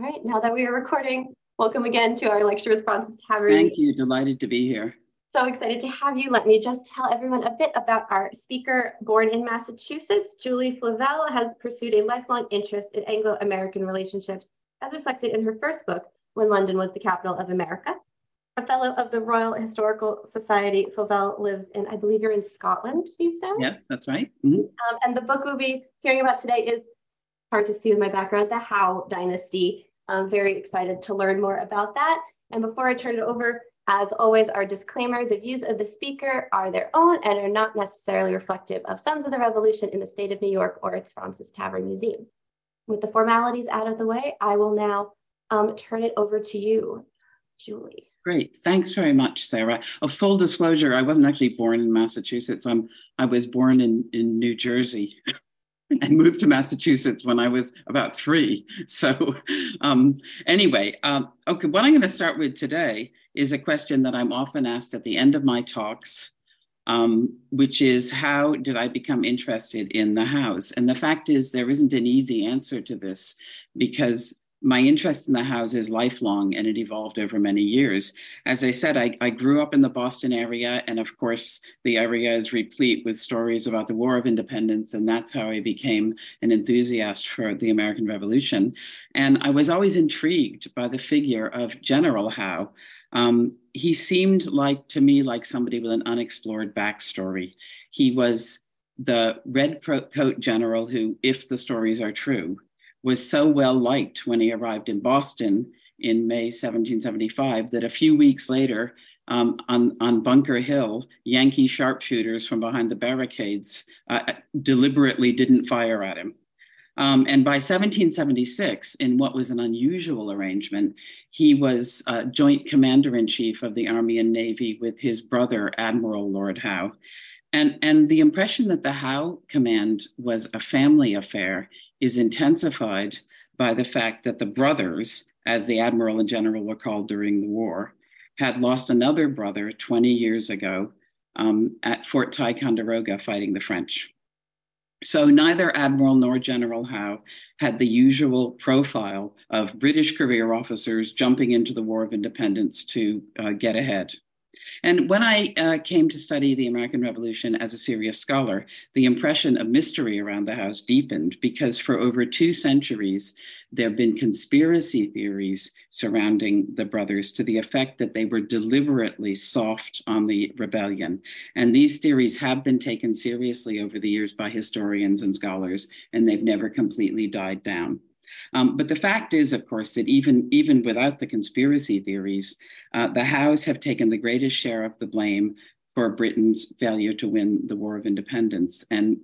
All right, now that we are recording, welcome again to our lecture with Fraunces Tavern. Thank you, delighted to be here. So excited to have you. Let me just tell everyone a bit about our speaker. Born in Massachusetts, Julie Flavell has pursued a lifelong interest in Anglo-American relationships as reflected in her first book, When London Was the Capital of America. A fellow of the Royal Historical Society, Flavell lives in, I believe you're in Scotland, do you said? Yes, that's right. Mm -hmm. um, and the book we'll be hearing about today is hard to see with my background, the Howe Dynasty, I'm very excited to learn more about that. And before I turn it over, as always, our disclaimer, the views of the speaker are their own and are not necessarily reflective of Sons of the Revolution in the state of New York or its Fraunces Tavern Museum. With the formalities out of the way, I will now um, turn it over to you, Julie. Great. Thanks very much, Sarah. A full disclosure, I wasn't actually born in Massachusetts. I'm, I was born in, in New Jersey. And moved to Massachusetts when I was about three. So, um, anyway, um, okay, what I'm going to start with today is a question that I'm often asked at the end of my talks, um, which is how did I become interested in the Howes? And the fact is, there isn't an easy answer to this because my interest in the Howes is lifelong and it evolved over many years. As I said, I, I, grew up in the Boston area, and of course, the area is replete with stories about the War of Independence, and that's how I became an enthusiast for the American Revolution. And I was always intrigued by the figure of General Howe. Um, he seemed like to me like somebody with an unexplored backstory. He was the red coat general who, if the stories are true, was so well liked when he arrived in Boston in May 1775 that a few weeks later, um, on, on Bunker Hill, Yankee sharpshooters from behind the barricades uh, deliberately didn't fire at him. Um, and by 1776, in what was an unusual arrangement, he was uh, joint commander in chief of the Army and Navy with his brother, Admiral Lord Howe. And, and the impression that the Howe command was a family affair is intensified by the fact that the brothers, as the admiral and general were called during the war, had lost another brother 20 years ago um, at Fort Ticonderoga fighting the French. So neither Admiral nor General Howe had the usual profile of British career officers jumping into the War of Independence to uh, get ahead. And when I uh, came to study the American Revolution as a serious scholar, the impression of mystery around the Howes deepened because for over two centuries, there have been conspiracy theories surrounding the brothers to the effect that they were deliberately soft on the rebellion. And these theories have been taken seriously over the years by historians and scholars, and they've never completely died down. Um, but the fact is, of course, that even, even without the conspiracy theories, uh, the Howes have taken the greatest share of the blame for Britain's failure to win the War of Independence. And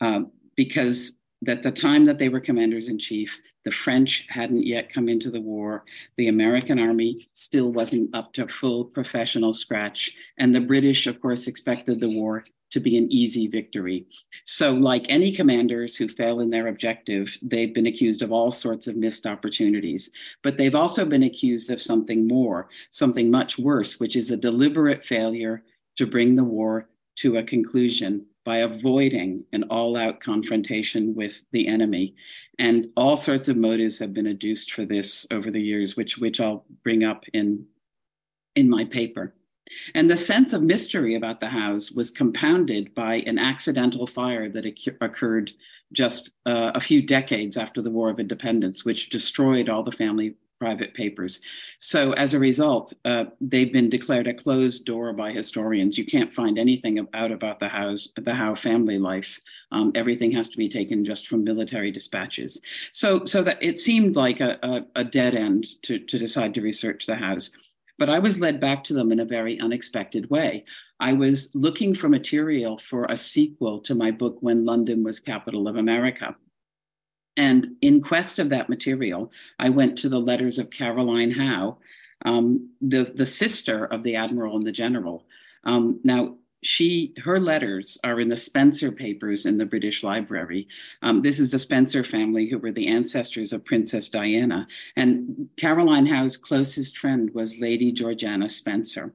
uh, because at the time that they were commanders in chief, the French hadn't yet come into the war. The American army still wasn't up to full professional scratch. And the British, of course, expected the war to be an easy victory. So, like any commanders who fail in their objective, they've been accused of all sorts of missed opportunities. But they've also been accused of something more, something much worse, which is a deliberate failure to bring the war to a conclusion by avoiding an all out confrontation with the enemy. And all sorts of motives have been adduced for this over the years, which, which I'll bring up in, in my paper. And the sense of mystery about the Howes was compounded by an accidental fire that occurred just uh, a few decades after the War of Independence, which destroyed all the family private papers. So as a result, uh, they've been declared a closed door by historians. You can't find anything out about the Howe's, the Howe family life. Um, everything has to be taken just from military dispatches. So, so that it seemed like a, a, a dead end to, to decide to research the Howes. But I was led back to them in a very unexpected way. I was looking for material for a sequel to my book, When London Was Capital of America. And in quest of that material, I went to the letters of Caroline Howe, um, the, the sister of the admiral and the general. Um, now, she her letters are in the Spencer papers in the British Library. Um, this is the Spencer family who were the ancestors of Princess Diana, and Caroline Howe's closest friend was Lady Georgiana Spencer.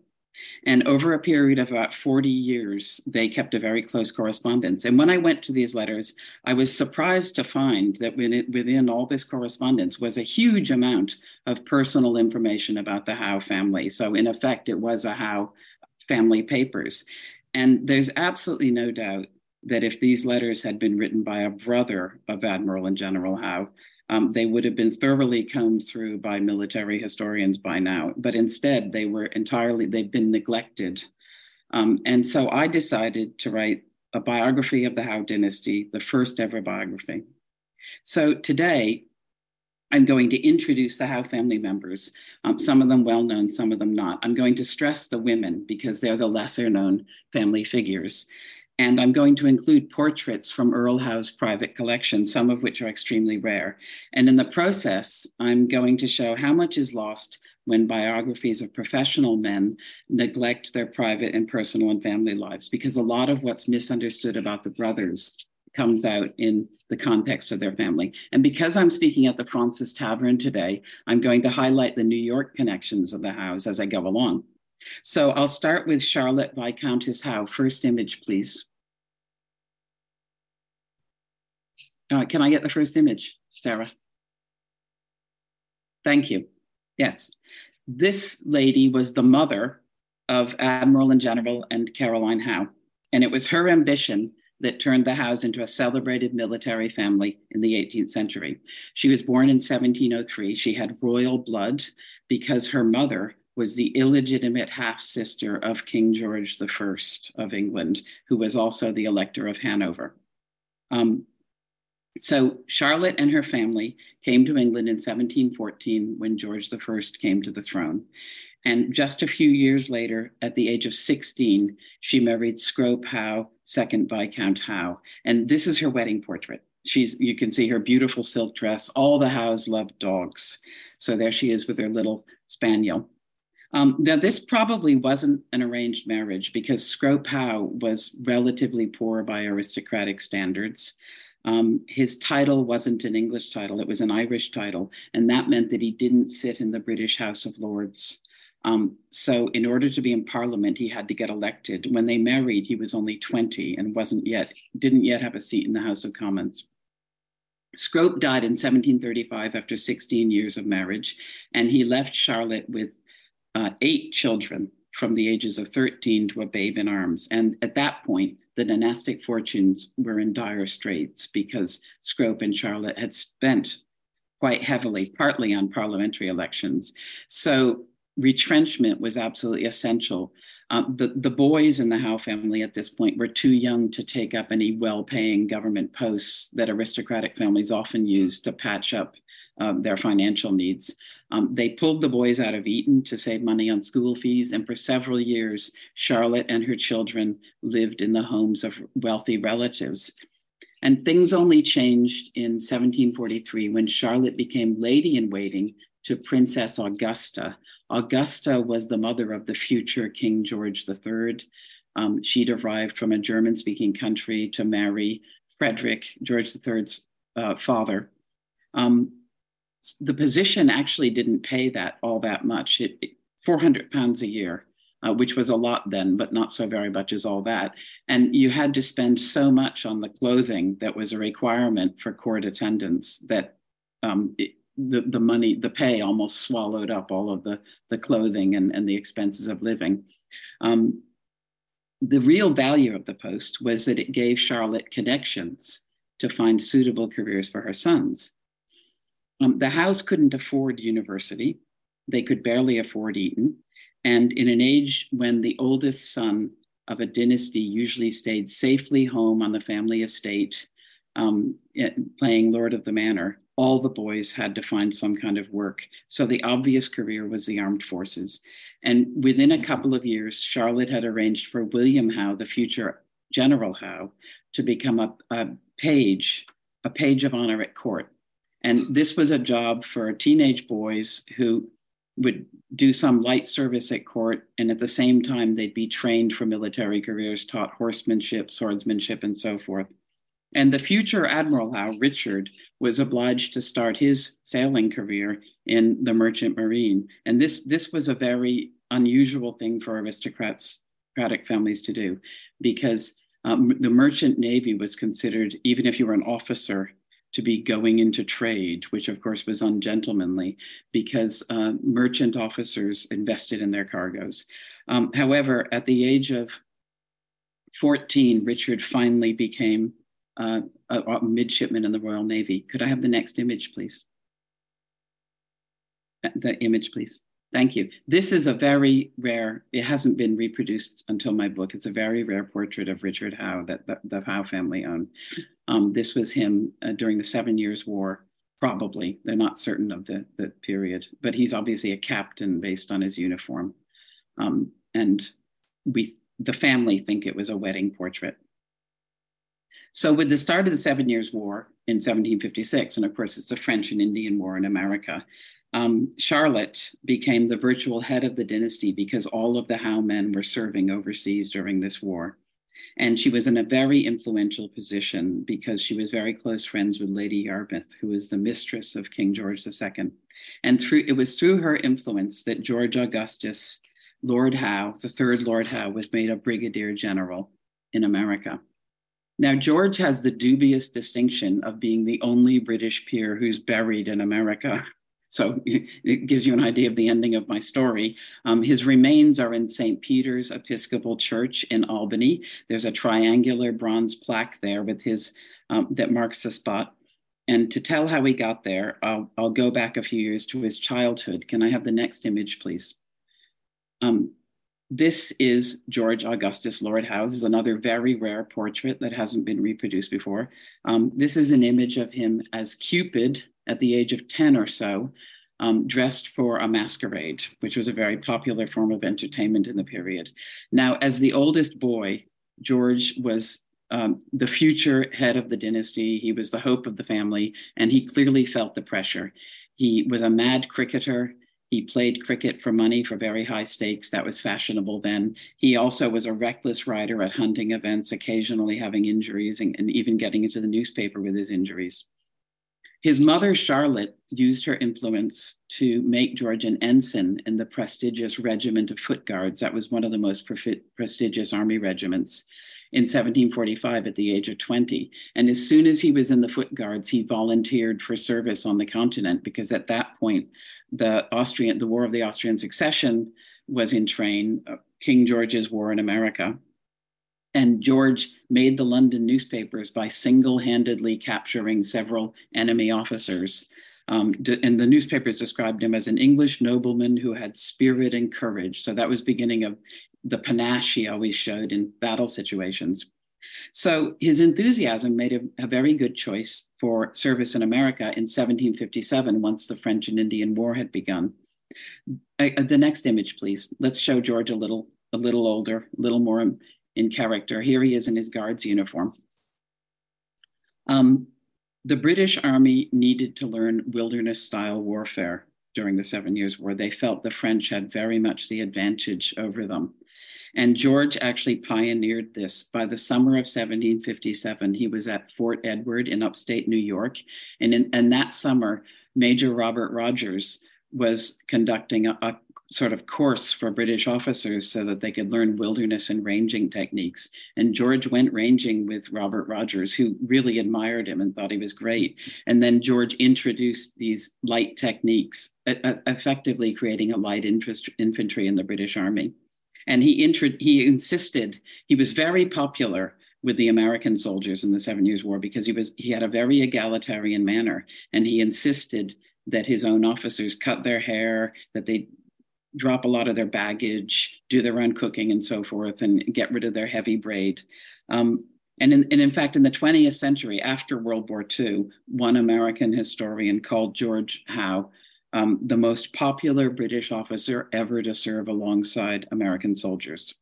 And over a period of about 40 years, they kept a very close correspondence. And when I went to these letters, I was surprised to find that within all this correspondence was a huge amount of personal information about the Howe family. So, in effect, it was a Howe family papers. And there's absolutely no doubt that if these letters had been written by a brother of Admiral and General Howe, um, they would have been thoroughly combed through by military historians by now, but instead they were entirely, they've been neglected. Um, and so I decided to write a biography of the Howe dynasty, the first ever biography. So today, I'm going to introduce the Howe family members, um, some of them well known, some of them not. I'm going to stress the women because they're the lesser known family figures. And I'm going to include portraits from Earl Howe's private collection, some of which are extremely rare. And in the process, I'm going to show how much is lost when biographies of professional men neglect their private and personal and family lives, because a lot of what's misunderstood about the brothers comes out in the context of their family. And because I'm speaking at the Fraunces Tavern today, I'm going to highlight the New York connections of the Howes as I go along. So I'll start with Charlotte Viscountess Howe. First image, please. Uh, can I get the first image, Sarah? Thank you. Yes. This lady was the mother of Admiral and General and Caroline Howe. And it was her ambition that turned the Howes into a celebrated military family in the 18th century. She was born in 1703. She had royal blood because her mother was the illegitimate half sister of King George I of England, who was also the Elector of Hanover. Um, so Charlotte and her family came to England in 1714 when George I came to the throne. And just a few years later, at the age of 16, she married Scrope Howe, second Viscount Howe. And this is her wedding portrait. She's, you can see her beautiful silk dress. All the Howes loved dogs. So there she is with her little spaniel. Um, now, this probably wasn't an arranged marriage because Scrope Howe was relatively poor by aristocratic standards. Um, his title wasn't an English title, it was an Irish title. And that meant that he didn't sit in the British House of Lords. Um, so, in order to be in Parliament, he had to get elected. When they married, he was only 20 and wasn't yet, didn't yet have a seat in the House of Commons. Scrope died in 1735 after 16 years of marriage, and he left Charlotte with uh, eight children from the ages of 13 to a babe in arms. And at that point, the dynastic fortunes were in dire straits because Scrope and Charlotte had spent quite heavily, partly on parliamentary elections. So retrenchment was absolutely essential. Um, the, the boys in the Howe family at this point were too young to take up any well paying government posts that aristocratic families often use to patch up um, their financial needs. Um, they pulled the boys out of Eton to save money on school fees, and for several years, Charlotte and her children lived in the homes of wealthy relatives. And things only changed in 1743 when Charlotte became lady in waiting to Princess Augusta. Augusta was the mother of the future King George III. Um, she'd arrived from a German speaking country to marry Frederick, George III's uh, father. Um, the position actually didn't pay that all that much. It, it 400 pounds a year, uh, which was a lot then, but not so very much as all that. And you had to spend so much on the clothing that was a requirement for court attendance that um, it, the, the money, the pay almost swallowed up all of the, the clothing and, and the expenses of living. Um, the real value of the post was that it gave Charlotte connections to find suitable careers for her sons. Um, the Howes couldn't afford university. They could barely afford Eton. And in an age when the oldest son of a dynasty usually stayed safely home on the family estate, um, playing Lord of the Manor, all the boys had to find some kind of work. So the obvious career was the armed forces. And within a couple of years, Charlotte had arranged for William Howe, the future General Howe, to become a, a page, a page of honor at court. And this was a job for teenage boys who would do some light service at court. And at the same time, they'd be trained for military careers, taught horsemanship, swordsmanship, and so forth. And the future Admiral Howe, Richard, was obliged to start his sailing career in the merchant marine. And this, this was a very unusual thing for aristocrats, aristocratic families to do, because um, the merchant navy was considered, even if you were an officer, to be going into trade, which of course was ungentlemanly because uh, merchant officers invested in their cargoes. Um, however, at the age of 14, Richard finally became uh, a, a midshipman in the Royal Navy. Could I have the next image, please? The image, please. Thank you. This is a very rare, it hasn't been reproduced until my book. It's a very rare portrait of Richard Howe that the, the Howe family owned. Um, this was him uh, during the Seven Years' War, probably. They're not certain of the, the period, but he's obviously a captain based on his uniform. Um, and we, the family think it was a wedding portrait. So with the start of the Seven Years' War in 1756, and of course it's the French and Indian War in America, um, Charlotte became the virtual head of the dynasty because all of the Howe men were serving overseas during this war. And she was in a very influential position because she was very close friends with Lady Yarmouth, who was the mistress of King George II. And through it was through her influence that George Augustus, Lord Howe, the third Lord Howe, was made a brigadier general in America. Now, George has the dubious distinction of being the only British peer who's buried in America. So it gives you an idea of the ending of my story. Um, his remains are in St. Peter's Episcopal Church in Albany. There's a triangular bronze plaque there with his um, that marks the spot. And to tell how he got there, I'll, I'll go back a few years to his childhood. Can I have the next image, please? Um, this is George Augustus Lord Howe. This is another very rare portrait that hasn't been reproduced before. Um, this is an image of him as Cupid at the age of 10 or so, um, dressed for a masquerade, which was a very popular form of entertainment in the period. Now, as the oldest boy, George was um, the future head of the dynasty. He was the hope of the family, and he clearly felt the pressure. He was a mad cricketer. He played cricket for money for very high stakes. That was fashionable then. He also was a reckless rider at hunting events, occasionally having injuries and, and even getting into the newspaper with his injuries. His mother, Charlotte, used her influence to make George an ensign in the prestigious Regiment of Foot Guards. That was one of the most pre- prestigious army regiments in 1745 at the age of 20. And as soon as he was in the Foot Guards, he volunteered for service on the continent because at that point, the Austrian, the War of the Austrian Succession was in train, uh, King George's War in America. And George made the London newspapers by single handedly capturing several enemy officers. Um, and the newspapers described him as an English nobleman who had spirit and courage. So that was beginning of the panache he always showed in battle situations. So his enthusiasm made a, a, very good choice for service in America in 1757, once the French and Indian War had begun. Uh, the next image, please. Let's show George a little, a little older, a little more in character. Here he is in his guard's uniform. Um, the British Army needed to learn wilderness style warfare during the Seven Years' War. They felt the French had very much the advantage over them. And George actually pioneered this. By the summer of 1757, he was at Fort Edward in upstate New York. And in, in that summer, Major Robert Rogers was conducting a, a sort of course for British officers so that they could learn wilderness and ranging techniques. And George went ranging with Robert Rogers, who really admired him and thought he was great. And then George introduced these light techniques, effectively creating a light infantry in the British Army. And he, intro- he insisted, he was very popular with the American soldiers in the Seven Years' War because he was he had a very egalitarian manner, and he insisted that his own officers cut their hair, that they drop a lot of their baggage, do their own cooking and so forth, and get rid of their heavy braid. Um, and, in, and in fact, in the 20th century, after World War II, one American historian called George Howe um, the most popular British officer ever to serve alongside American soldiers.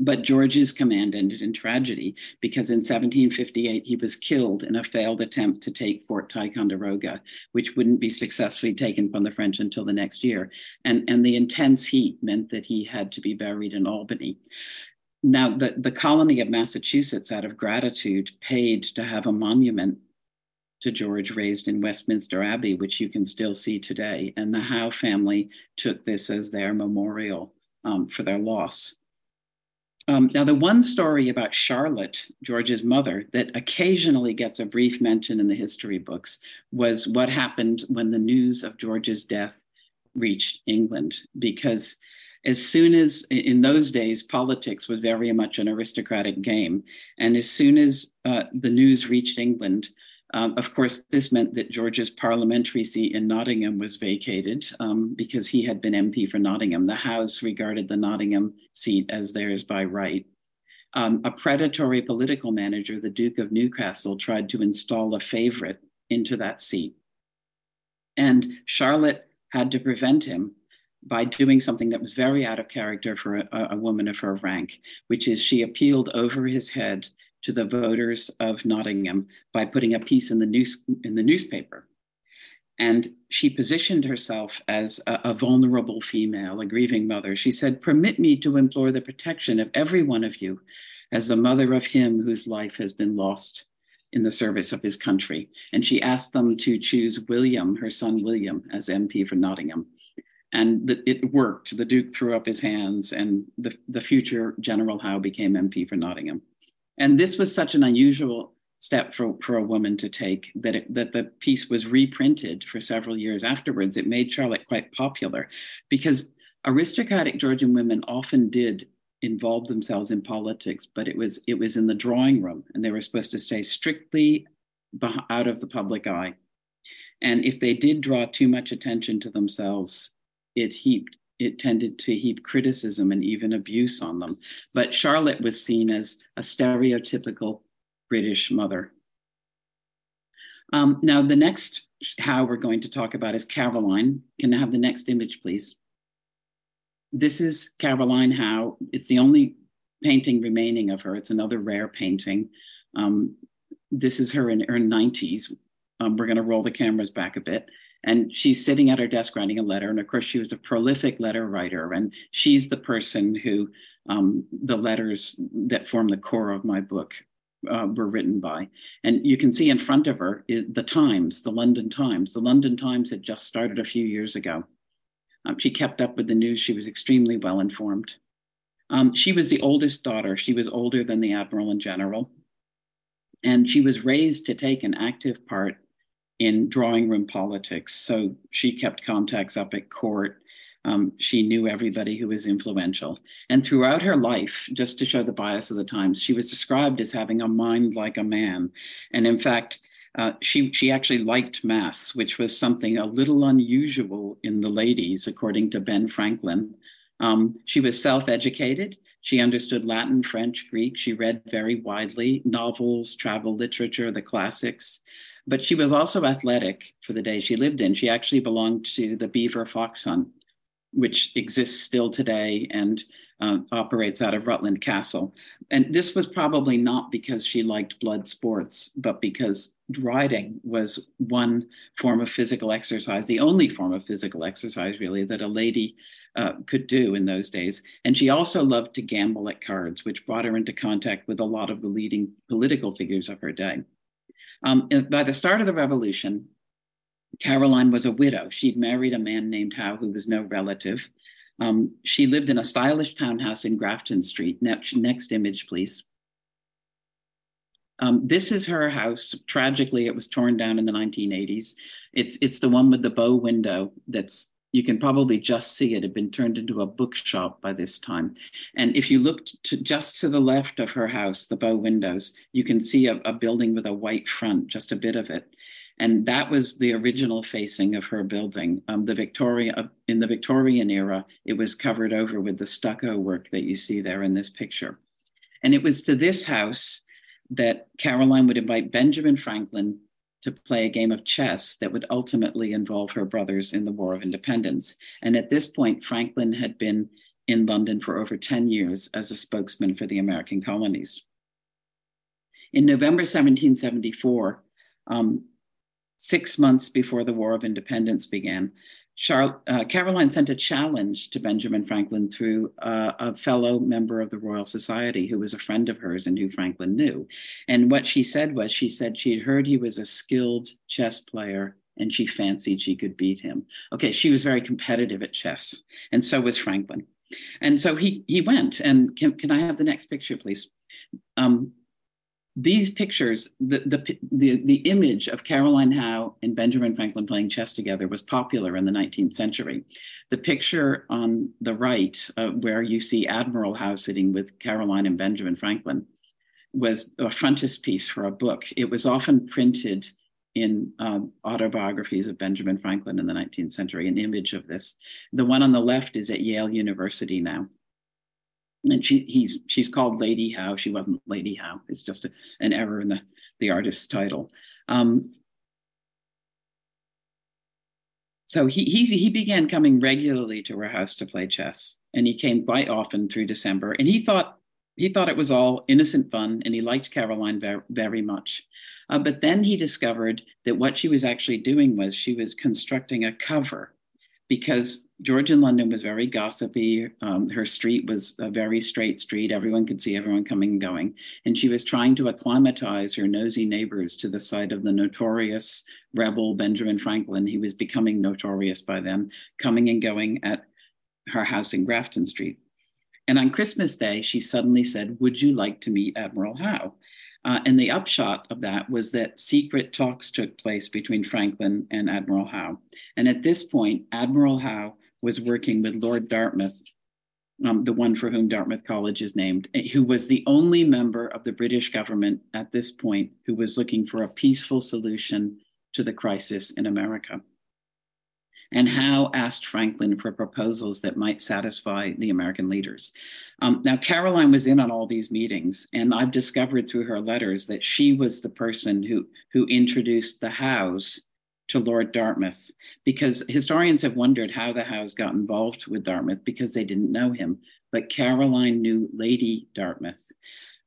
But George's command ended in tragedy because in 1758 he was killed in a failed attempt to take Fort Ticonderoga, which wouldn't be successfully taken from the French until the next year. And, and the intense heat meant that he had to be buried in Albany. Now, the, the colony of Massachusetts, out of gratitude, paid to have a monument to George raised in Westminster Abbey, which you can still see today. And the Howe family took this as their memorial um, for their loss. Um, now, the one story about Charlotte, George's mother, that occasionally gets a brief mention in the history books was what happened when the news of George's death reached England. Because as soon as, in those days, politics was very much an aristocratic game. And as soon as uh, the news reached England, um, of course, this meant that George's parliamentary seat in Nottingham was vacated um, because he had been MP for Nottingham. The Howes regarded the Nottingham seat as theirs by right. Um, a predatory political manager, the Duke of Newcastle, tried to install a favorite into that seat. And Charlotte had to prevent him by doing something that was very out of character for a, a woman of her rank, which is she appealed over his head to the voters of Nottingham by putting a piece in the news in the newspaper. And she positioned herself as a, a, vulnerable female, a grieving mother. She said, Permit me to implore the protection of every one of you as the mother of him whose life has been lost in the service of his country. And she asked them to choose William, her son William, as MP for Nottingham. And the, it worked. The Duke threw up his hands, and the, the future General Howe became MP for Nottingham. And this was such an unusual step for, for a woman to take that, it, that the piece was reprinted for several years afterwards. It made Charlotte quite popular because aristocratic Georgian women often did involve themselves in politics, but it was it was in the drawing room, and they were supposed to stay strictly out of the public eye. And if they did draw too much attention to themselves, it heaped it tended to heap criticism and even abuse on them. But Charlotte was seen as a stereotypical British mother. Um, now, the next Howe we're going to talk about is Caroline. Can I have the next image, please? This is Caroline Howe. It's the only painting remaining of her. It's another rare painting. Um, this is her in her 90s. Um, we're going to roll the cameras back a bit. And she's sitting at her desk writing a letter. And of course, she was a prolific letter writer. And she's the person who um, the letters that form the core of my book uh, were written by. And you can see in front of her is the Times, the London Times. The London Times had just started a few years ago. Um, she kept up with the news. She was extremely well informed. Um, she was the oldest daughter. She was older than the Admiral in general. And she was raised to take an active part in drawing room politics. So she kept contacts up at court. Um, she knew everybody who was influential. And throughout her life, just to show the bias of the times, she was described as having a mind like a man. And in fact, uh, she, she actually liked maths, which was something a little unusual in the ladies, according to Ben Franklin. Um, she was self educated. She understood Latin, French, Greek. She read very widely novels, travel literature, the classics but she was also athletic for the day she lived in. She actually belonged to the Belvoir Fox Hunt, which exists still today and uh, operates out of Rutland Castle. And this was probably not because she liked blood sports, but because riding was one form of physical exercise, the only form of physical exercise, really, that a lady uh, could do in those days. And she also loved to gamble at cards, which brought her into contact with a lot of the leading political figures of her day. Um, by the start of the revolution, Caroline was a widow. She'd married a man named Howe, who was no relative. Um, she lived in a stylish townhouse in Grafton Street. Next, next image, please. Um, this is her house. Tragically, it was torn down in the 1980s. It's it's the one with the bow window that's you can probably just see it had been turned into a bookshop by this time. And if you looked to just to the left of her house, the bow windows, you can see a, a building with a white front, just a bit of it. And that was the original facing of her building. Um, the Victoria in the Victorian era, it was covered over with the stucco work that you see there in this picture. And it was to this house that Caroline would invite Benjamin Franklin to play a game of chess that would ultimately involve her brothers in the War of Independence. And at this point, Franklin had been in London for over 10 years as a spokesman for the American colonies. In November 1774, um, six months before the War of Independence began, Char- uh, Caroline sent a challenge to Benjamin Franklin through uh, a fellow member of the Royal Society who was a friend of hers and who Franklin knew. And what she said was, she said she'd heard he was a skilled chess player and she fancied she could beat him. Okay, she was very competitive at chess, and so was Franklin. And so he he went. And can, can I have the next picture, please? Um, these pictures, the, the, the, the image of Caroline Howe and Benjamin Franklin playing chess together was popular in the 19th century. The picture on the right, uh, where you see Admiral Howe sitting with Caroline and Benjamin Franklin, was a frontispiece for a book. It was often printed in um, autobiographies of Benjamin Franklin in the 19th century, an image of this. The one on the left is at Yale University now and she he's she's called Lady Howe. She wasn't Lady Howe. It's just a, an error in the the artist's title. Um, so he, he he began coming regularly to her house to play chess, and he came quite often through December. And he thought he thought it was all innocent fun, and he liked Caroline very, very much. Uh, but then he discovered that what she was actually doing was she was constructing a cover because Georgian London was very gossipy. Um, her street was a very straight street. Everyone could see everyone coming and going. And she was trying to acclimatize her nosy neighbors to the sight of the notorious rebel Benjamin Franklin. He was becoming notorious by then, coming and going at her house in Grafton Street. And on Christmas Day, she suddenly said, Would you like to meet Admiral Howe? Uh, and the upshot of that was that secret talks took place between Franklin and Admiral Howe. And at this point, Admiral Howe was working with Lord Dartmouth, um, the one for whom Dartmouth College is named, eh, who was the only member of the British government at this point who was looking for a peaceful solution to the crisis in America and Howe asked Franklin for proposals that might satisfy the American leaders. Um, now, Caroline was in on all these meetings, and I've discovered through her letters that she was the person who, who introduced the Howes to Lord Dartmouth, because historians have wondered how the Howes got involved with Dartmouth because they didn't know him. But Caroline knew Lady Dartmouth.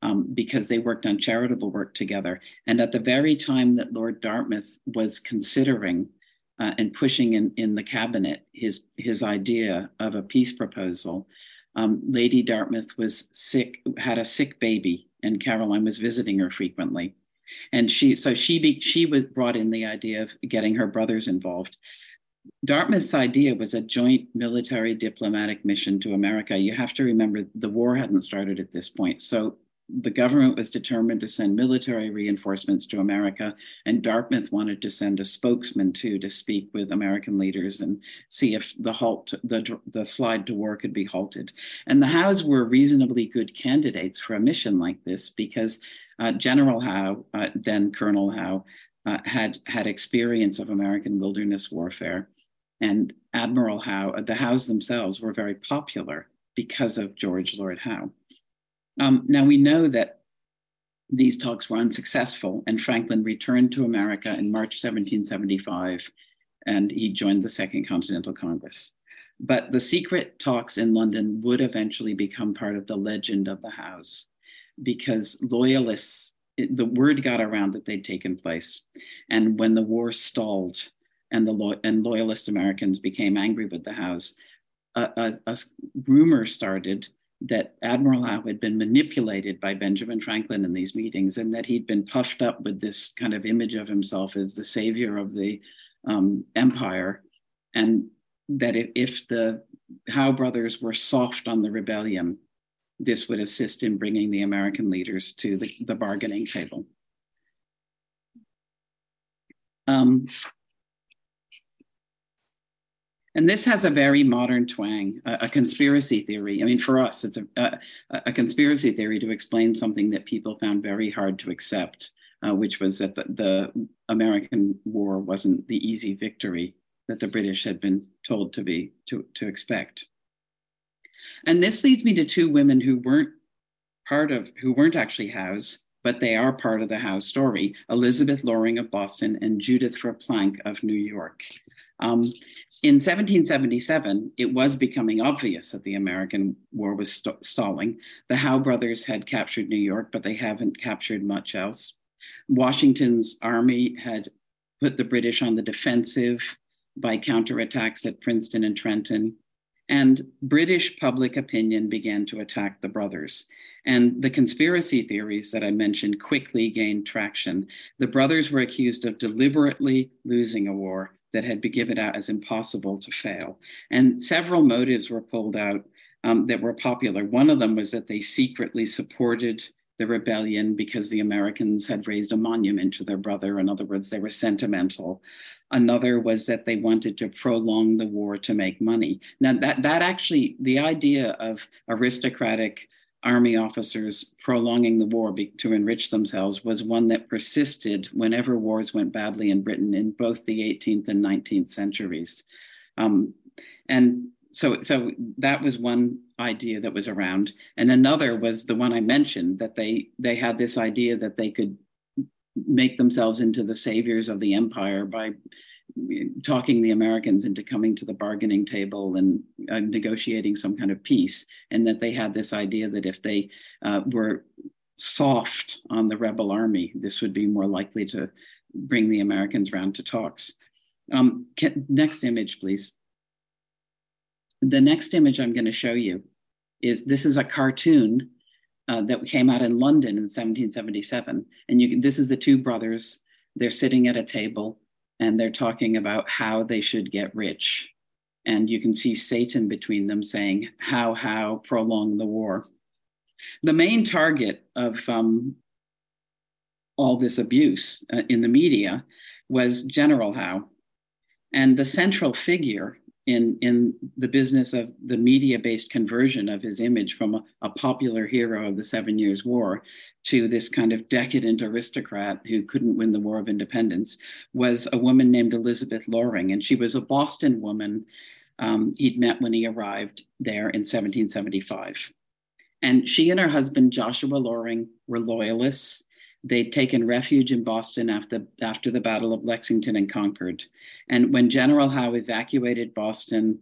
Um, because they worked on charitable work together. And at the very time that Lord Dartmouth was considering uh, and pushing in, in the cabinet his, his idea of a peace proposal. Um, Lady Dartmouth was sick, had a sick baby, and Caroline was visiting her frequently. And she, so she, be, she was brought in the idea of getting her brothers involved. Dartmouth's idea was a joint military diplomatic mission to America. You have to remember the war hadn't started at this point. So the government was determined to send military reinforcements to America, and Dartmouth wanted to send a spokesman too to speak with American leaders and see if the halt, the, the slide to war could be halted. And the Howes were reasonably good candidates for a mission like this because uh, General Howe, uh, then Colonel Howe, uh, had had experience of American wilderness warfare, and Admiral Howe, the Howes themselves were very popular because of George Lord Howe. Um, now we know that these talks were unsuccessful, and Franklin returned to America in March 1775, and he joined the Second Continental Congress. But the secret talks in London would eventually become part of the legend of the Howes because loyalists, the word got around that they'd taken place. And when the war stalled and the lo- and loyalist Americans became angry with the Howes, a, a, a rumor started that Admiral Howe had been manipulated by Benjamin Franklin in these meetings and that he'd been puffed up with this kind of image of himself as the savior of the um, empire. And that if, the Howe brothers were soft on the rebellion, this would assist in bringing the American leaders to the, the bargaining table. Um, and this has a very modern twang, a, a, conspiracy theory. I mean, for us, it's a, a, a, conspiracy theory to explain something that people found very hard to accept, uh, which was that the, the, American war wasn't the easy victory that the British had been told to be to, to expect. And this leads me to two women who weren't part of, who weren't actually Howes, but they are part of the Howe story Elizabeth Loring of Boston and Judith Verplanck of New York. Um, in 1777, it was becoming obvious that the American war was st- stalling. The Howe brothers had captured New York, but they haven't captured much else. Washington's army had put the British on the defensive. by counterattacks at Princeton and Trenton. And British public opinion began to attack the brothers. And the conspiracy theories that I mentioned quickly gained traction. The brothers were accused of deliberately losing a war that had been given out as impossible to fail. And several motives were pulled out um, that were popular. One of them was that they secretly supported the rebellion because the Americans had raised a monument to their brother. In other words, they were sentimental. Another was that they wanted to prolong the war to make money. Now, that, that actually, the idea of aristocratic army officers prolonging the war be, to enrich themselves was one that persisted whenever wars went badly in Britain in both the 18th and 19th centuries. Um, and so, so that was one idea that was around, and another was the one I mentioned that they they had this idea that they could make themselves into the saviors of the empire by talking the Americans into coming to the bargaining table and uh, negotiating some kind of peace, and that they had this idea that if they uh, were soft on the rebel army, this would be more likely to bring the Americans round to talks. Um, can, next image, please. The next image I'm going to show you is this is a cartoon uh, that came out in London in 1777. And you, this is the two brothers. They're sitting at a table and they're talking about how they should get rich. And you can see Satan between them saying, How, how, prolong the war. The main target of um, all this abuse uh, in the media was General Howe. And the central figure in, in the business of the media based conversion of his image from a, a, popular hero of the Seven Years' War to this kind of decadent aristocrat who couldn't win the War of Independence was a woman named Elizabeth Loring. And she was a Boston woman um, he'd met when he arrived there in 1775. And she and her husband, Joshua Loring, were loyalists. They'd taken refuge in Boston after, after the Battle of Lexington and Concord. And when General Howe evacuated Boston,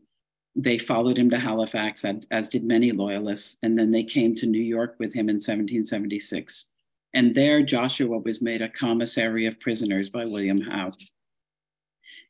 they followed him to Halifax, as did many loyalists. And then they came to New York with him in 1776. And there, Joshua was made a commissary of prisoners by William Howe.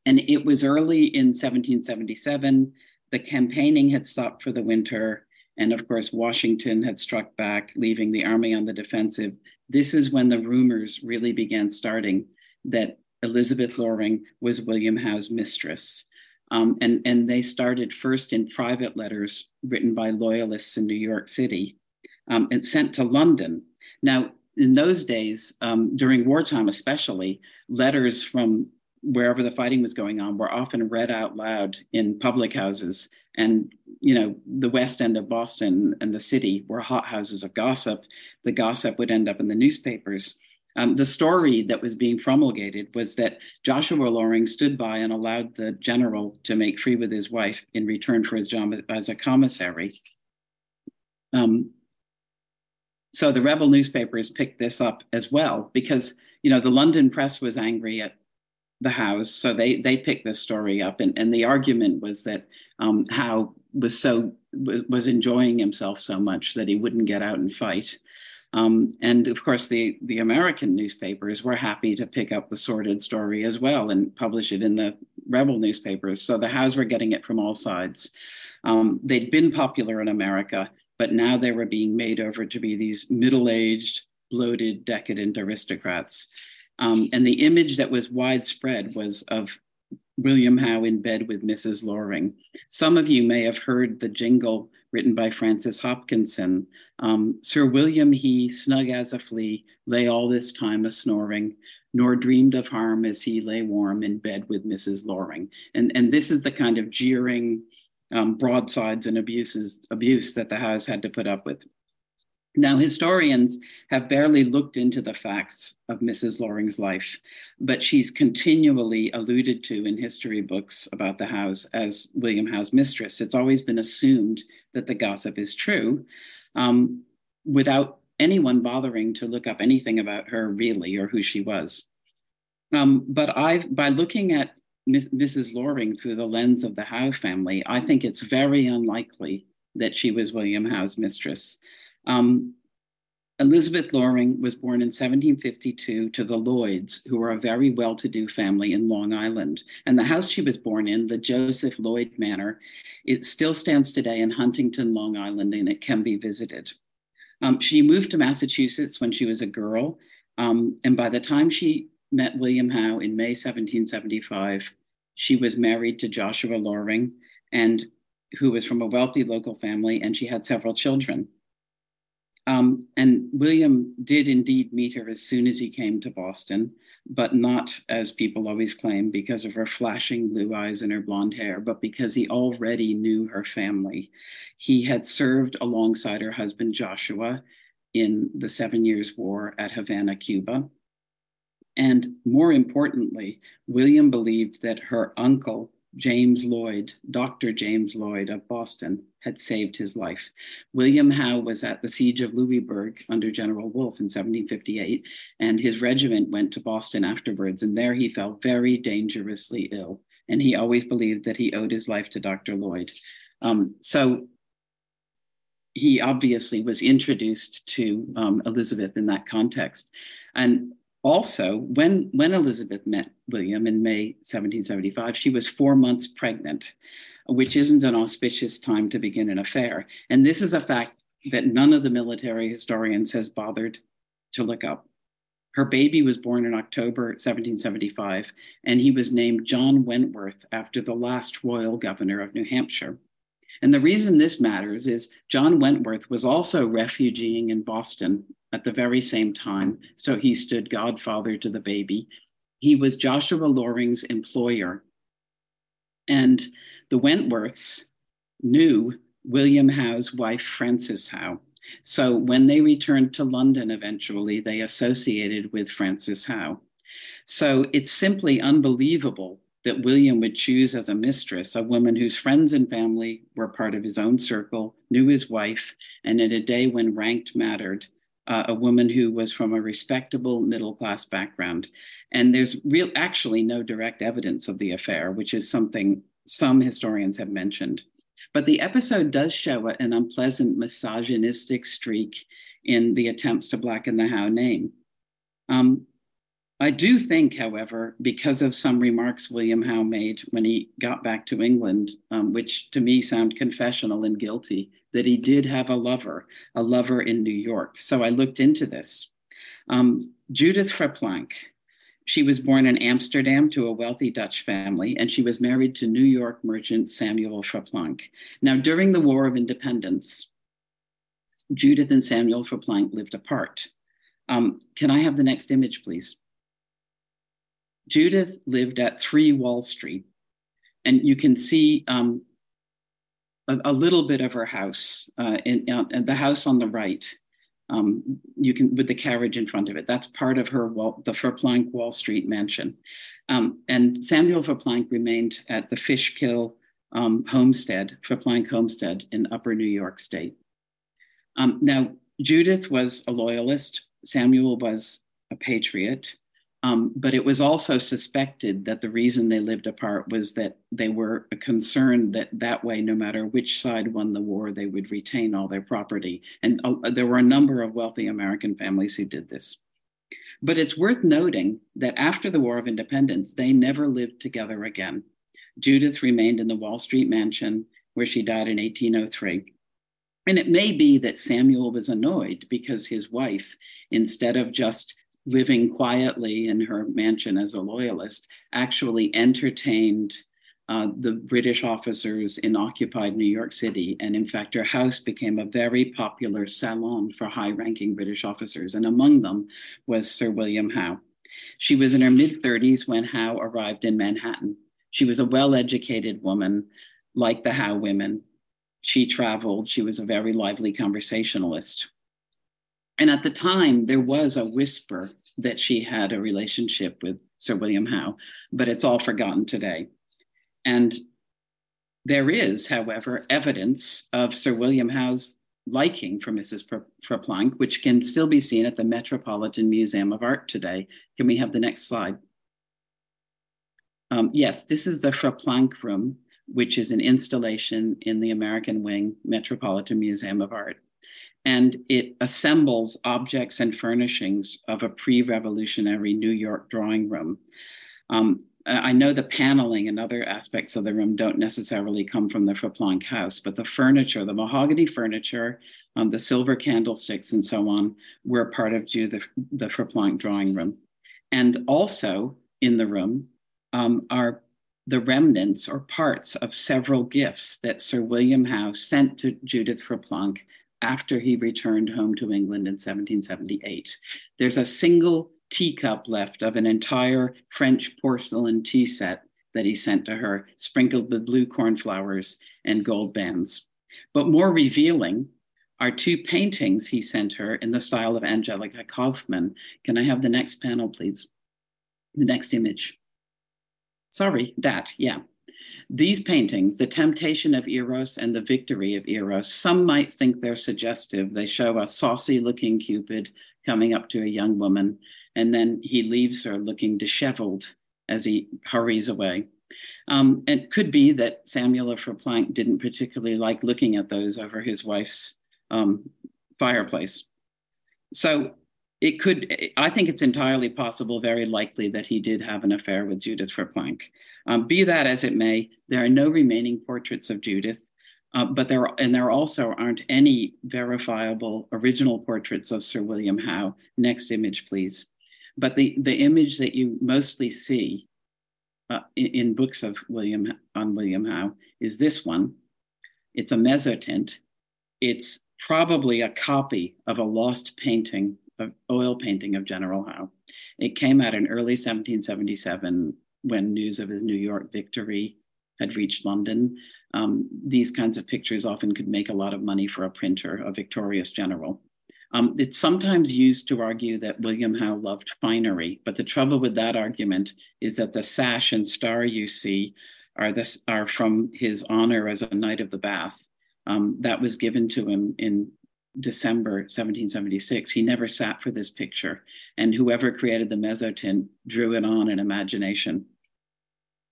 And it was early in 1777. The campaigning had stopped for the winter. And of course, Washington had struck back, leaving the army on the defensive this is when the rumors really began starting that Elizabeth Loring was William Howe's mistress. Um, and, and they started first in private letters written by loyalists in New York City um, and sent to London. Now, in those days, um, during wartime especially, letters from wherever the fighting was going on were often read out loud in public houses and you know the west end of boston and the city were hot houses of gossip. The gossip would end up in the newspapers. Um, the story that was being promulgated was that Joshua Loring stood by and allowed the general to make free with his wife in return for his job as a commissary. Um, so the rebel newspapers picked this up as well because you know the London press was angry at the Howes. So they they picked this story up, and and the argument was that um, Howe was so was enjoying himself so much that he wouldn't get out and fight. Um, and of course, the, the American newspapers were happy to pick up the sordid story as well and publish it in the rebel newspapers. So the Howes were getting it from all sides. Um, they'd been popular in America, but now they were being made over to be these middle aged, bloated, decadent aristocrats. Um, and the image that was widespread was of William Howe in bed with Mrs. Loring. Some of you may have heard the jingle written by Francis Hopkinson. Um, Sir William, he snug as a flea, lay all this time a snoring, nor dreamed of harm as he lay warm in bed with Mrs. Loring. And, and this is the kind of jeering um, broadsides and abuses, abuse that the Howes had to put up with. Now, historians have barely looked into the facts of Mrs. Loring's life, but she's continually alluded to in history books about the Howes as William Howe's mistress. It's always been assumed that the gossip is true um, without anyone bothering to look up anything about her really or who she was. Um, but I've, by looking at Mrs. Loring through the lens of the Howe family, I think it's very unlikely that she was William Howe's mistress. Um, Elizabeth Loring was born in 1752 to the Lloyds, who were a very well to do family in Long Island. And the house she was born in, the Joseph Lloyd Manor, it still stands today in Huntington, Long Island, and it can be visited. Um, she moved to Massachusetts when she was a girl. Um, and by the time she met William Howe in May 1775, she was married to Joshua Loring, and who was from a wealthy local family, and she had several children. Um, and William did indeed meet her as soon as he came to Boston, but not, as people always claim, because of her flashing blue eyes and her blonde hair, but because he already knew her family. He had served alongside her husband Joshua in the Seven Years' War at Havana, Cuba. And more importantly, William believed that her uncle, James Lloyd, Dr. James Lloyd of Boston, had saved his life. William Howe was at the siege of Louisbourg under General Wolfe in 1758, and his regiment went to Boston afterwards, and there he fell very dangerously ill. And he always believed that he owed his life to Dr. Lloyd. Um, so he obviously was introduced to um, Elizabeth in that context. And also, when, when Elizabeth met William in May 1775, she was four months pregnant, which isn't an auspicious time to begin an affair. And this is a fact that none of the military historians has bothered to look up. Her baby was born in October 1775, and he was named John Wentworth after the last royal governor of New Hampshire. And the reason this matters is John Wentworth was also refugeeing in Boston at the very same time. So he stood godfather to the baby. He was Joshua Loring's employer. And the Wentworths knew William Howe's wife, Frances Howe. So when they returned to London eventually, they associated with Frances Howe. So it's simply unbelievable that William would choose as a mistress a woman whose friends and family were part of his own circle, knew his wife, and in a day when ranked mattered, uh, a woman who was from a respectable middle class background. And there's real, actually no direct evidence of the affair, which is something some historians have mentioned. But the episode does show an unpleasant misogynistic streak in the attempts to blacken the Howe name. Um, I do think, however, because of some remarks William Howe made when he got back to England, um, which to me sound confessional and guilty, that he did have a lover, a lover in New York. So I looked into this. Um, Judith Verplanck, she was born in Amsterdam to a wealthy Dutch family, and she was married to New York merchant Samuel Verplanck. Now, during the War of Independence, Judith and Samuel Verplanck lived apart. Um, can I have the next image, please? Judith lived at 3 Wall Street, and you can see um, a, a little bit of her house, uh, in, uh, the house on the right. Um, you can with the carriage in front of it. That's part of her wall, the Verplanck Wall Street mansion. Um, and Samuel Verplanck remained at the Fishkill um, homestead, Verplanck homestead in Upper New York State. Um, now, Judith was a loyalist. Samuel was a patriot. Um, but it was also suspected that the reason they lived apart was that they were concerned that that way, no matter which side won the war, they would retain all their property. And uh, there were a number of wealthy American families who did this. But it's worth noting that after the War of Independence, they never lived together again. Judith remained in the Wall Street mansion where she died in 1803. And it may be that Samuel was annoyed because his wife, instead of just living quietly in her mansion as a loyalist, actually entertained uh, the British officers in occupied New York City. And in fact, her house became a very popular salon for high ranking British officers. And among them was Sir William Howe. She was in her mid 30s when Howe arrived in Manhattan. She was a well educated woman, like the Howe women. She traveled, she was a very lively conversationalist. And at the time, there was a whisper that she had a relationship with Sir William Howe, but it's all forgotten today. And there is, however, evidence of Sir William Howe's liking for Mrs. Verplanck, which can still be seen at the Metropolitan Museum of Art today. Can we have the next slide? Um, yes, this is the Verplanck Room, which is an installation in the American Wing Metropolitan Museum of Art. And it assembles objects and furnishings of a pre revolutionary New York drawing room. Um, I know the paneling and other aspects of the room don't necessarily come from the Verplanck house, but the furniture, the mahogany furniture, um, the silver candlesticks, and so on, were part of the, the drawing room. And also in the room um, are the remnants or parts of several gifts that Sir William Howe sent to Judith Verplanck after he returned home to England in 1778. There's a single teacup left of an entire French porcelain tea set that he sent to her, sprinkled with blue cornflowers and gold bands. But more revealing are two paintings he sent her in the style of Angelica Kauffman. Can I have the next panel, please? The next image. Sorry, that, yeah. These paintings, The Temptation of Eros and The Victory of Eros, some might think they're suggestive. They show a saucy looking Cupid coming up to a young woman, and then he leaves her looking disheveled as he hurries away. Um, it could be that Samuel of Verplanck didn't particularly like looking at those over his wife's um, fireplace. So it could, I think it's entirely possible, very likely, that he did have an affair with Judith Verplanck. Um, be that as it may, there are no remaining portraits of Judith, uh, but there and there also aren't any verifiable original portraits of Sir William Howe. Next image, please. But the, the image that you mostly see uh, in, in, books of William on William Howe is this one. It's a mezzotint. It's probably a copy of a lost painting of oil painting of General Howe. It came out in early 1777 when news of his New York victory had reached London. Um, these kinds of pictures often could make a lot of money for a printer, a victorious general. Um, it's sometimes used to argue that William Howe loved finery, but the trouble with that argument is that the sash and star you see are, this, are from his honor as a Knight of the Bath. Um, that was given to him in December 1776. He never sat for this picture, and whoever created the mezzotint drew it on in imagination.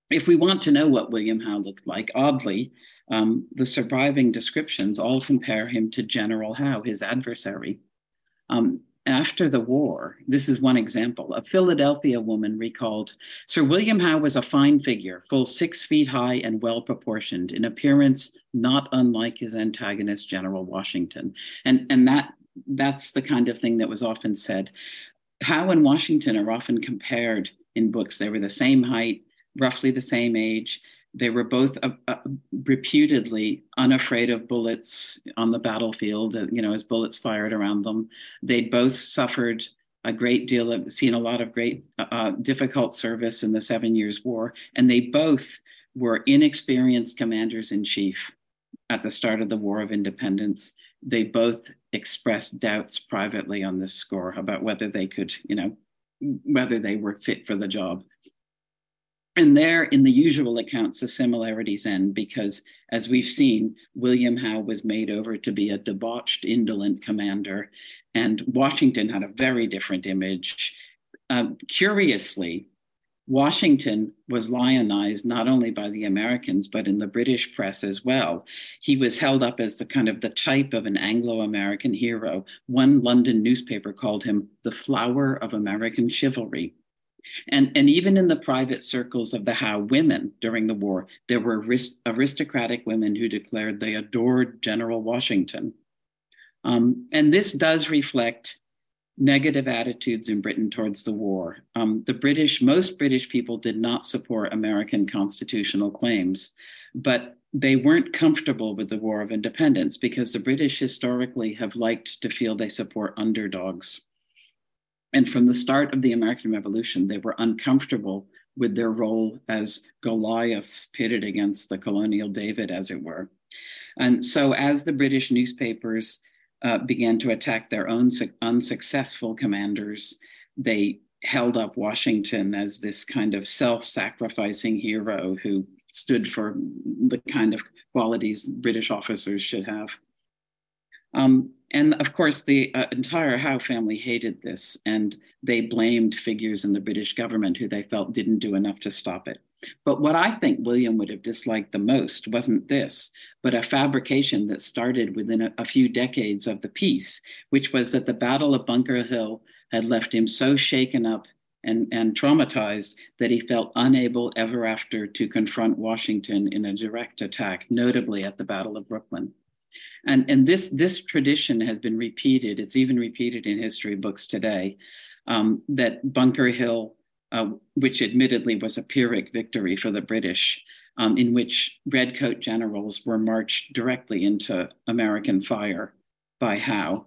If we want to know what William Howe looked like, oddly, um, the surviving descriptions all compare him to General Howe, his adversary. Um, after the war, this is one example, a Philadelphia woman recalled Sir William Howe was a fine figure, full six feet high and well proportioned, in appearance not unlike his antagonist, General Washington. And, and that that's the kind of thing that was often said. Howe and Washington are often compared in books. They were the same height, roughly the same age. They were both uh, uh, reputedly unafraid of bullets on the battlefield, uh, you know, as bullets fired around them. They both suffered a great deal of, seen a lot of great uh, uh, difficult service in the Seven Years' War, and they both were inexperienced commanders in chief at the start of the War of Independence. They both expressed doubts privately on this score about whether they could, you know, whether they were fit for the job. And there, in the usual accounts, the similarities end because, as we've seen, William Howe was made over to be a debauched, indolent commander, and Washington had a very different image. Uh, curiously, Washington was lionized not only by the Americans, but in the British press as well. He was held up as the kind of the type of an Anglo American hero. One London newspaper called him the flower of American chivalry. And, and even in the private circles of the Howe women during the war, there were aristocratic women who declared they adored General Washington. Um, and this does reflect negative attitudes in Britain towards the war. Um, the British, most British people did not support American constitutional claims, but they weren't comfortable with the War of Independence because the British historically have liked to feel they support underdogs. And from the start of the American Revolution, they were uncomfortable with their role as Goliaths pitted against the colonial David, as it were. And so, as the British newspapers uh, began to attack their own su- unsuccessful commanders, they held up Washington as this kind of self sacrificing hero who stood for the kind of qualities British officers should have. Um, and of course, the uh, entire Howe family hated this, and they blamed figures in the British government who they felt didn't do enough to stop it. But what I think William would have disliked the most wasn't this, but a fabrication that started within a, a few decades of the peace, which was that the Battle of Bunker Hill had left him so shaken up and, and traumatized that he felt unable ever after to confront Washington in a direct attack, notably at the Battle of Brooklyn. And, and this, this tradition has been repeated, it's even repeated in history books today, um, that Bunker Hill, uh, which admittedly was a Pyrrhic victory for the British, um, in which redcoat generals were marched directly into American fire by Howe.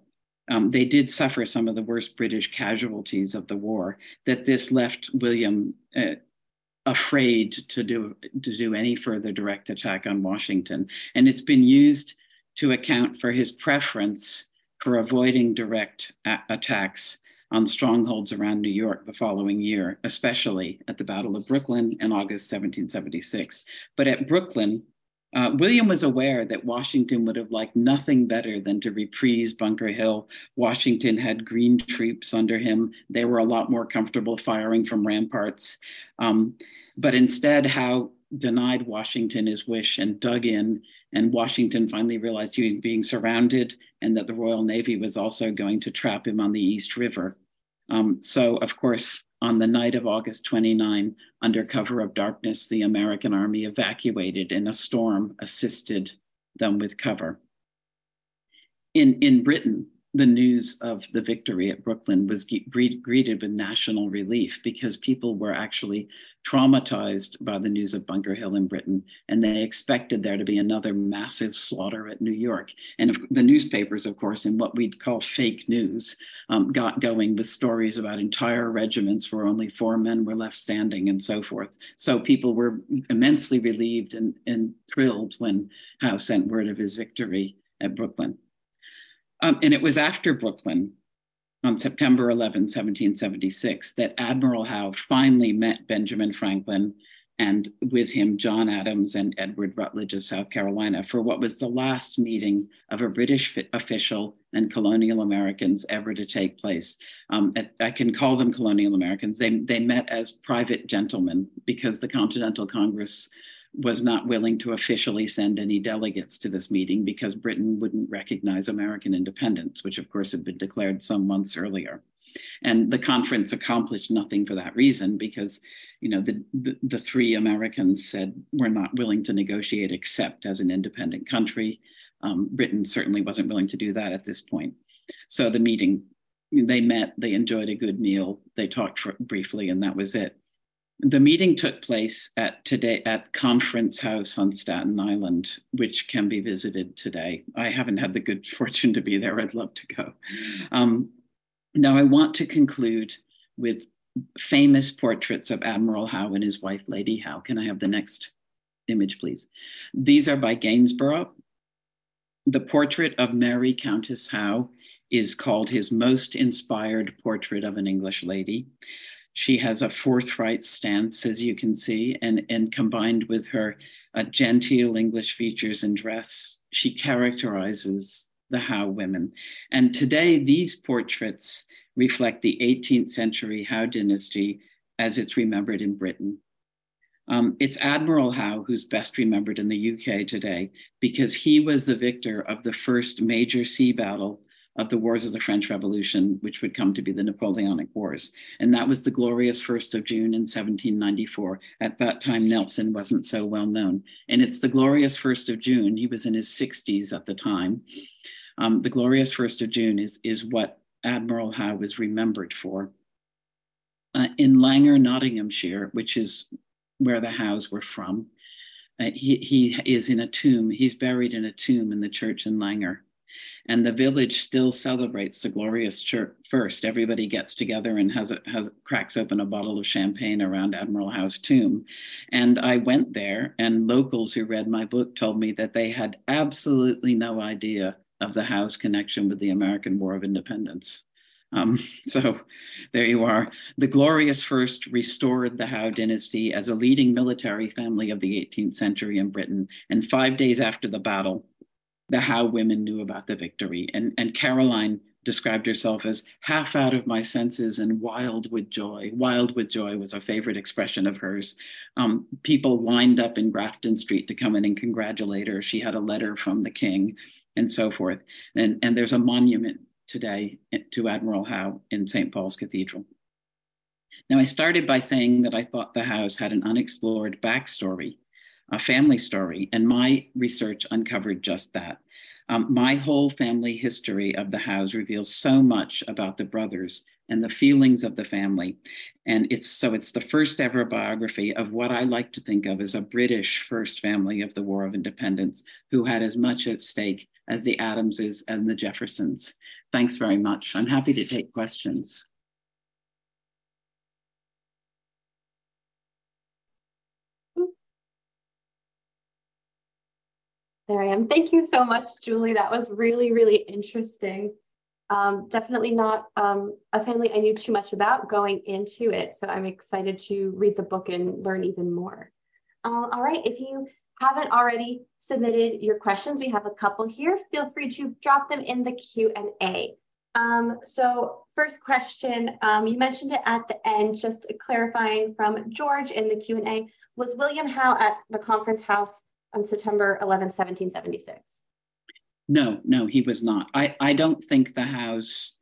Um, they did suffer some of the worst British casualties of the war, that this left William uh, afraid to do, to do any further direct attack on Washington. And it's been used to account for his preference for avoiding direct a- attacks on strongholds around New York the following year, especially at the Battle of Brooklyn in August 1776. But at Brooklyn, uh, William was aware that Washington would have liked nothing better than to reprise Bunker Hill. Washington had green troops under him. They were a lot more comfortable firing from ramparts. Um, but instead, Howe denied Washington his wish and dug in and Washington finally realized he was being surrounded and that the Royal Navy was also going to trap him on the East River. Um, so, of course, on the night of August 29, under cover of darkness, the American army evacuated and a storm assisted them with cover. In, in Britain, the news of the victory at Brooklyn was greeted with national relief because people were actually traumatized by the news of Bunker Hill in Britain, and they expected there to be another massive slaughter at New York. And the newspapers, of course, in what we'd call fake news, um, got going with stories about entire regiments where only four men were left standing and so forth. So people were immensely relieved and, and thrilled when Howe sent word of his victory at Brooklyn. Um, and it was after Brooklyn on September 11, 1776, that Admiral Howe finally met Benjamin Franklin and with him John Adams and Edward Rutledge of South Carolina for what was the last meeting of a British official and colonial Americans ever to take place. Um, I can call them colonial Americans. They, they met as private gentlemen because the Continental Congress was not willing to officially send any delegates to this meeting because Britain wouldn't recognize American independence, which of course had been declared some months earlier. And the conference accomplished nothing for that reason because, you know, the, the, the three Americans said we're not willing to negotiate except as an independent country. Um, Britain certainly wasn't willing to do that at this point. So the meeting, they met, they enjoyed a good meal, they talked for, briefly, and that was it the meeting took place at today at Conference House on Staten Island, which can be visited today. I haven't had the good fortune to be there. I'd love to go. Um, now, I want to conclude with famous portraits of Admiral Howe and his wife, Lady Howe. Can I have the next image, please? These are by Gainsborough. The portrait of Mary Countess Howe is called his most inspired portrait of an English lady. She has a forthright stance, as you can see, and, and combined with her uh, genteel English features and dress, she characterizes the Howe women. And today, these portraits reflect the 18th century Howe dynasty as it's remembered in Britain. Um, it's Admiral Howe who's best remembered in the UK today because he was the victor of the first major sea battle of the wars of the French Revolution, which would come to be the Napoleonic Wars. And that was the glorious 1st of June in 1794. At that time, Nelson wasn't so well known. And it's the glorious 1st of June. He was in his 60s at the time. Um, the glorious 1st of June is, is what Admiral Howe was remembered for. Uh, in Langar, Nottinghamshire, which is where the Howes were from, uh, he, he is in a tomb. He's buried in a tomb in the church in Langar and the village still celebrates the glorious church first. Everybody gets together and has a, has cracks open a bottle of champagne around Admiral Howe's tomb. And I went there, and locals who read my book told me that they had absolutely no idea of the Howe's connection with the American War of Independence. Um, so there you are. The glorious first restored the Howe dynasty as a leading military family of the 18th century in Britain. And five days after the battle, the Howe women knew about the victory. And, and Caroline described herself as half out of my senses and wild with joy. Wild with joy was a favorite expression of hers. Um, people lined up in Grafton Street to come in and congratulate her. She had a letter from the king and so forth. And, and there's a monument today to Admiral Howe in St. Paul's Cathedral. Now, I started by saying that I thought the Howes had an unexplored backstory, a family story, and my research uncovered just that. Um, my whole family history of the Howes reveals so much about the brothers and the feelings of the family. And it's so it's the first ever biography of what I like to think of as a British first family of the War of Independence who had as much at stake as the Adamses and the Jeffersons. Thanks very much. I'm happy to take questions. There I am. Thank you so much, Julie. That was really, really interesting. Um, definitely not um, a family I knew too much about going into it. So I'm excited to read the book and learn even more. Um, all right, if you haven't already submitted your questions, we have a couple here. Feel free to drop them in the Q&A. Um, so first question, um, you mentioned it at the end, just clarifying from George in the Q&A, was William Howe at the conference house on September 11th, 1776? No, no, he was not. I, I don't think the Howes,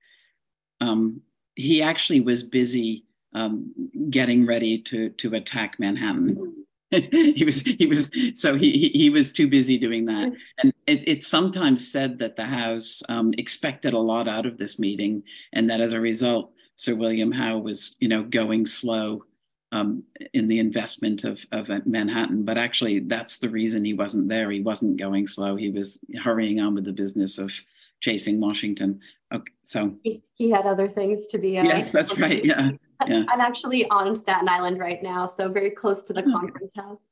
um, he actually was busy um, getting ready to, to attack Manhattan. he was he was so he, he, he was too busy doing that and it, it's sometimes said that the Howes um, expected a lot out of this meeting and that as a result sir william howe was you know going slow um, in the investment of, of Manhattan. But actually, that's the reason he wasn't there. He wasn't going slow. He was hurrying on with the business of chasing Washington. Okay, so he, he had other things to be. Uh, yes, that's right. Yeah, yeah. I'm actually on Staten Island right now, so very close to the oh. conference house.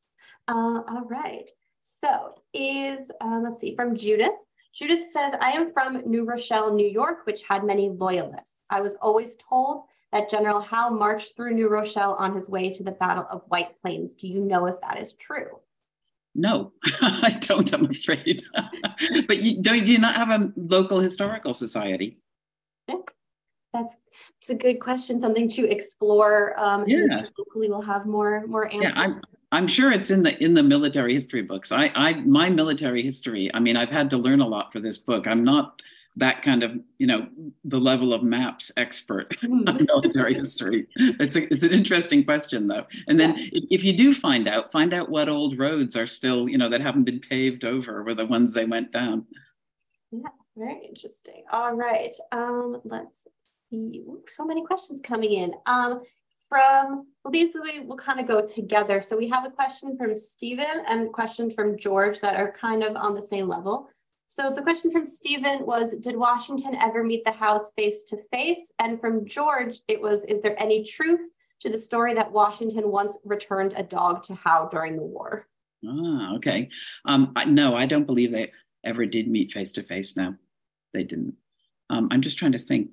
Uh, all right. So is uh, let's see from Judith. Judith says, I am from New Rochelle, New York, which had many loyalists. I was always told that General Howe marched through New Rochelle on his way to the Battle of White Plains. Do you know if that is true? No, I don't, I'm afraid. but you, don't you not have a local historical society? Yeah. That's it's a good question, something to explore. Um, yeah. Hopefully we'll have more more answers. Yeah, I'm, I'm sure it's in the in the military history books. I, I my military history. I mean, I've had to learn a lot for this book. I'm not that kind of you know the level of maps expert on hmm. military history. It's a, it's an interesting question though. And then yeah. if you do find out find out what old roads are still you know that haven't been paved over were the ones they went down. Yeah very interesting. All right um let's see. Ooh, so many questions coming in. Um from well these we will kind of go together. So we have a question from Stephen and a question from George that are kind of on the same level so the question from Stephen was, did Washington ever meet the Howes face to face? And from George, it was, is there any truth to the story that Washington once returned a dog to Howe during the war? Ah, okay. Um, no, I don't believe they ever did meet face to face. No, they didn't. Um, I'm just trying to think.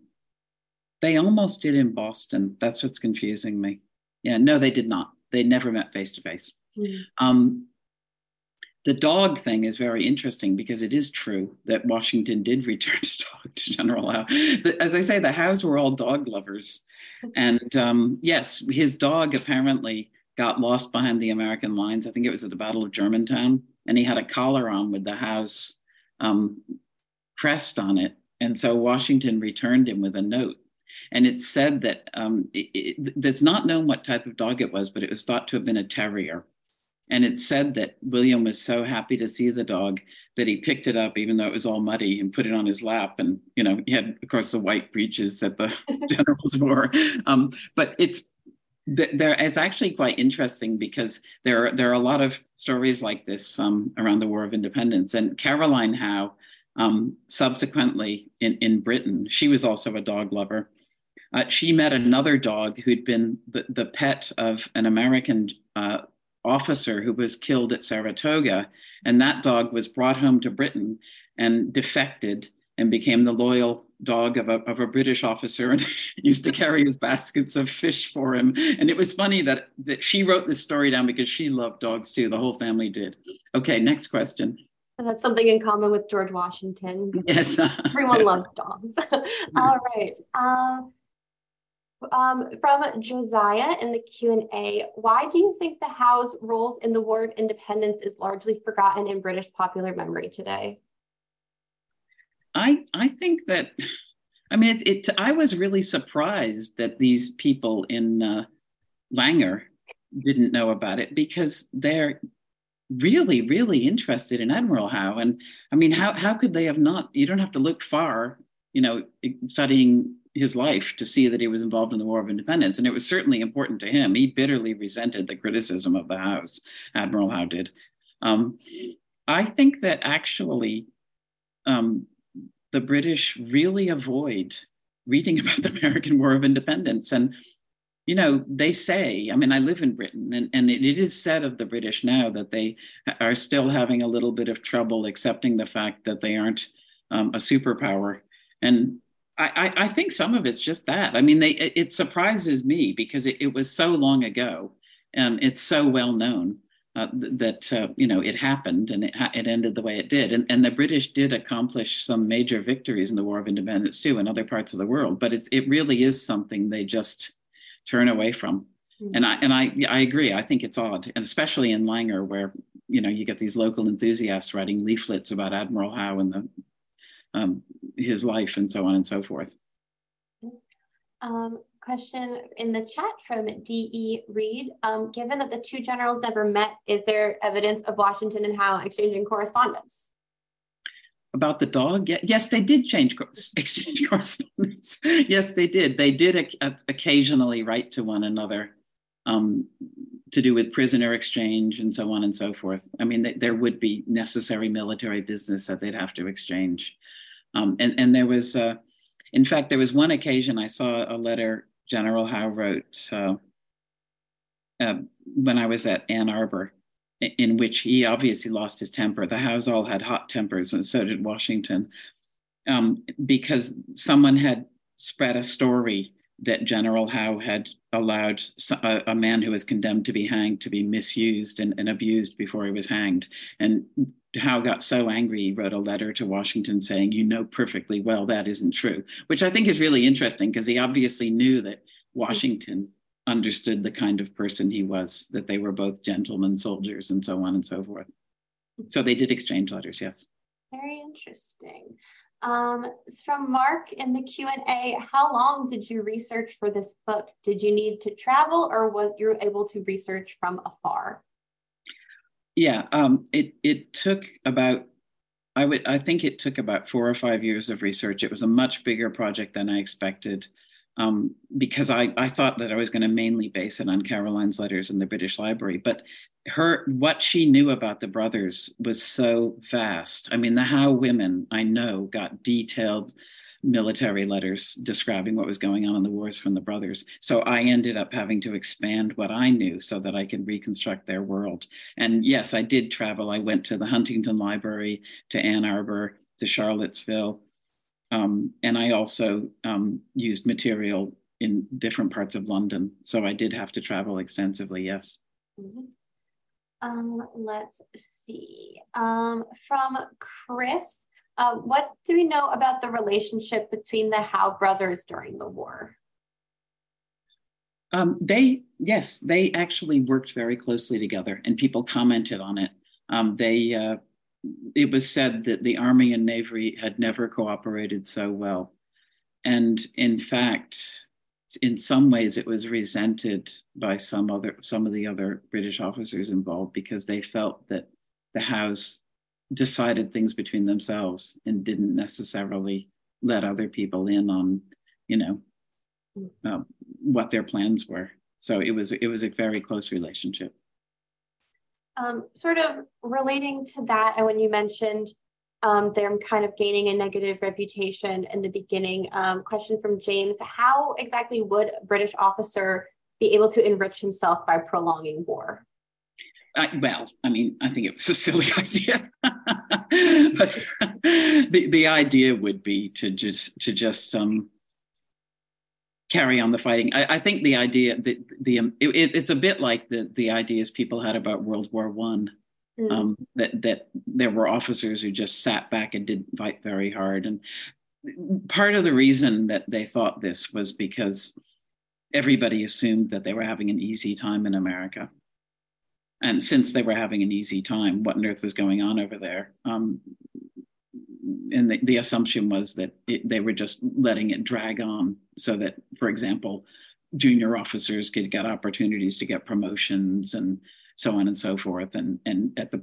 They almost did in Boston. That's what's confusing me. Yeah, no, they did not. They never met face to face. The dog thing is very interesting because it is true that Washington did return his dog to General Howe. As I say, the Howes were all dog lovers. And um, yes, his dog apparently got lost behind the American lines. I think it was at the Battle of Germantown. And he had a collar on with the Howe's um, crest on it. And so Washington returned him with a note. And it's said that um, it, it, it's not known what type of dog it was, but it was thought to have been a terrier. And it said that William was so happy to see the dog that he picked it up, even though it was all muddy, and put it on his lap. And, you know, he had, of course, the white breeches that the generals wore. Um, but it's there it's actually quite interesting because there are, there are a lot of stories like this um, around the War of Independence. And Caroline Howe, um, subsequently in, in Britain, she was also a dog lover. Uh, she met another dog who'd been the, the pet of an American uh, officer who was killed at Saratoga. And that dog was brought home to Britain and defected and became the loyal dog of a, of a British officer and used to carry his baskets of fish for him. And it was funny that, that she wrote this story down because she loved dogs too. The whole family did. Okay, next question. And that's something in common with George Washington. Yes. Everyone loves dogs. All right. Um, um, from Josiah in the Q&A, why do you think the Howe's roles in the War of Independence is largely forgotten in British popular memory today? I, I think that, I mean, it, it I was really surprised that these people in uh, Langar didn't know about it because they're really, really interested in Admiral Howe. And I mean, how, how could they have not? You don't have to look far, you know, studying his life to see that he was involved in the War of Independence. And it was certainly important to him. He bitterly resented the criticism of the Howes, Admiral Howe did. Um, I think that actually um, the British really avoid reading about the American War of Independence. And you know, they say, I mean, I live in Britain, and, and it, it is said of the British now that they are still having a little bit of trouble accepting the fact that they aren't um, a superpower. And I, I, think some of it's just that. I mean, they it, it surprises me because it, it, was so long ago, and it's so well known uh, that uh, you know it happened and it, it ended the way it did. And, and the British did accomplish some major victories in the War of Independence too in other parts of the world. But it's it really is something they just turn away from. Mm-hmm. And I and I I agree. I think it's odd, and especially in Langar, where you know you get these local enthusiasts writing leaflets about Admiral Howe and the um, his life and so on and so forth. Um, question in the chat from D.E. Reed. Um, given that the two generals never met, is there evidence of Washington and Howe exchanging correspondence? about the dog yes they did change exchange correspondence yes they did they did occasionally write to one another um, to do with prisoner exchange and so on and so forth i mean there would be necessary military business that they'd have to exchange um, and, and there was uh, in fact there was one occasion i saw a letter general howe wrote uh, uh, when i was at ann arbor in which he obviously lost his temper. The Howes all had hot tempers, and so did Washington, um, because someone had spread a story that General Howe had allowed a, a, man who was condemned to be hanged to be misused and, and abused before he was hanged. And Howe got so angry, he wrote a letter to Washington saying, You know perfectly well that isn't true, which I think is really interesting because he obviously knew that Washington understood the kind of person he was, that they were both gentlemen soldiers and so on and so forth. So they did exchange letters, yes. Very interesting. Um, it's from Mark in the Q&A. How long did you research for this book? Did you need to travel or was you able to research from afar? Yeah, um, it, it took about I would I think it took about four or five years of research. It was a much bigger project than I expected um, because I, I thought that I was going to mainly base it on Caroline's letters in the British Library. But her what she knew about the brothers was so vast. I mean, the Howe women I know got detailed military letters describing what was going on in the wars from the brothers. So I ended up having to expand what I knew so that I could reconstruct their world. And yes, I did travel. I went to the Huntington Library, to Ann Arbor, to Charlottesville. Um, and I also um, used material in different parts of London. So I did have to travel extensively, yes. Mm-hmm. Um, let's see. Um, from Chris, uh, what do we know about the relationship between the Howe brothers during the war? Um, they, yes, they actually worked very closely together and people commented on it. Um, they, uh, it was said that the Army and Navy had never cooperated so well. And in fact, in some ways, it was resented by some other some of the other British officers involved because they felt that the Howes decided things between themselves and didn't necessarily let other people in on, you know, uh, what their plans were. So it was it was a very close relationship. Um, sort of relating to that, and when you mentioned um, them kind of gaining a negative reputation in the beginning, um, question from James How exactly would a British officer be able to enrich himself by prolonging war? I, well, I mean, I think it was a silly idea, but the, the idea would be to just to just um, carry on the fighting. I, I think the idea that the um, it, it's a bit like the the ideas people had about World War One, Mm. Um, that that there were officers who just sat back and didn't fight very hard, and part of the reason that they thought this was because everybody assumed that they were having an easy time in America. And since they were having an easy time, what on earth was going on over there? Um, and the, the, assumption was that it, they were just letting it drag on so that, for example, junior officers could get opportunities to get promotions and so on and so forth. And, and at the,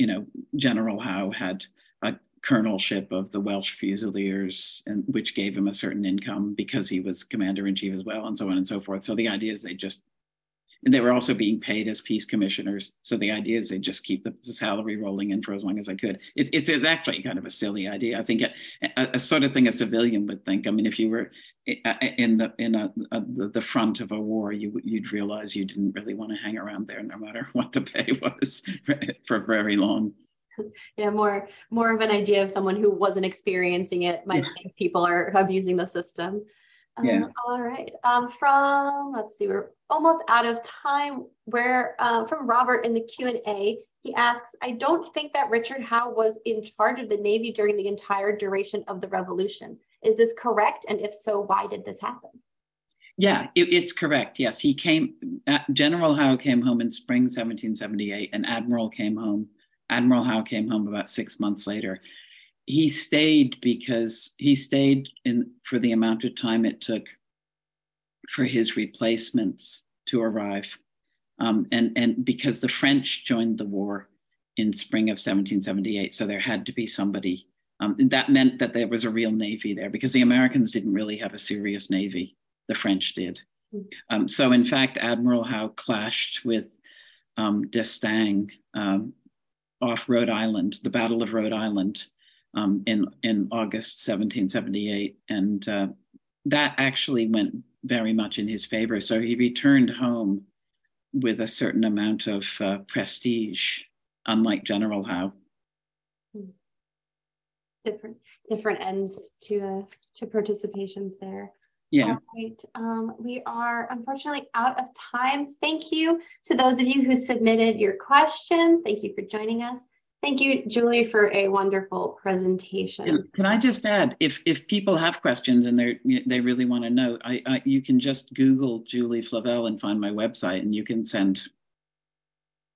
you know, General Howe had a colonelship of the Welsh Fusiliers, and which gave him a certain income because he was commander in chief as well, and so on and so forth. So the idea is they just and they were also being paid as peace commissioners. So the idea is they'd just keep the, salary rolling in for as long as I could. It, it's, it's, actually kind of a silly idea. I think a, a, a, sort of thing a civilian would think. I mean, if you were in the in a, the, the front of a war, you you'd realize you didn't really want to hang around there, no matter what the pay was, for very long. Yeah, more more of an idea of someone who wasn't experiencing it might yeah. think people are abusing the system. Um, yeah. All right. Um, from let's see, we're almost out of time. Where uh, from Robert in the Q and A, he asks, "I don't think that Richard Howe was in charge of the Navy during the entire duration of the Revolution. Is this correct? And if so, why did this happen?" Yeah, it, it's correct. Yes, he came. Uh, General Howe came home in spring 1778, and Admiral came home. Admiral Howe came home about six months later he stayed because he stayed in for the amount of time it took for his replacements to arrive. Um, and, and because the French joined the war in spring of 1778, so there had to be somebody. Um, that meant that there was a real navy there because the Americans didn't really have a serious navy. The French did. Um, so, in fact, Admiral Howe clashed with um, D'Estaing um, off Rhode Island, the Battle of Rhode Island, um, in in August 1778, and uh, that actually went very much in his favor. So he returned home with a certain amount of uh, prestige, unlike General Howe. Different different ends to uh, to participations there. Yeah. All right. Um, we are unfortunately out of time. Thank you to those of you who submitted your questions. Thank you for joining us. Thank you, Julie, for a wonderful presentation. And can I just add, if if people have questions and they they really want to know, I, I, you can just Google Julie Flavell and find my website, and you can send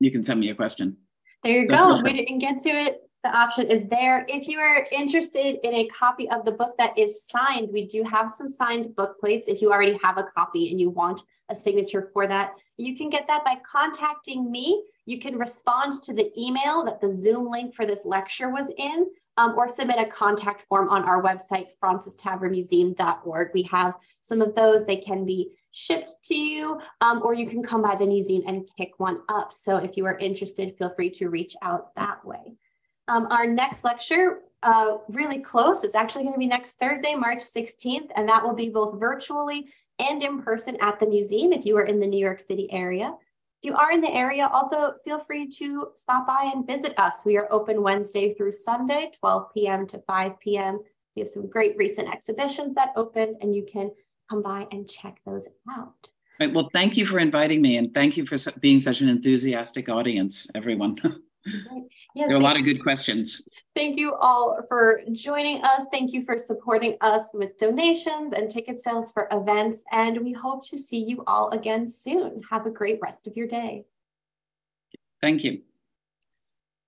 you can send me a question. There you so go. We didn't get to it. The option is there. If you are interested in a copy of the book that is signed, we do have some signed book plates. If you already have a copy and you want a signature for that, you can get that by contacting me you can respond to the email that the Zoom link for this lecture was in, um, or submit a contact form on our website, fraunces-tavern-museum.org. We have some of those. They can be shipped to you, um, or you can come by the museum and pick one up. So if you are interested, feel free to reach out that way. Um, our next lecture, uh, really close, it's actually going to be next Thursday, March 16th, and that will be both virtually and in person at the museum if you are in the New York City area. If you are in the area, also feel free to stop by and visit us. We are open Wednesday through Sunday, 12 p.m. to 5 p.m. We have some great recent exhibitions that opened, and you can come by and check those out. Right, well, thank you for inviting me, and thank you for being such an enthusiastic audience, everyone. Yes, there are a lot of good questions. Thank you all for joining us. Thank you for supporting us with donations and ticket sales for events. And we hope to see you all again soon. Have a great rest of your day. Thank you.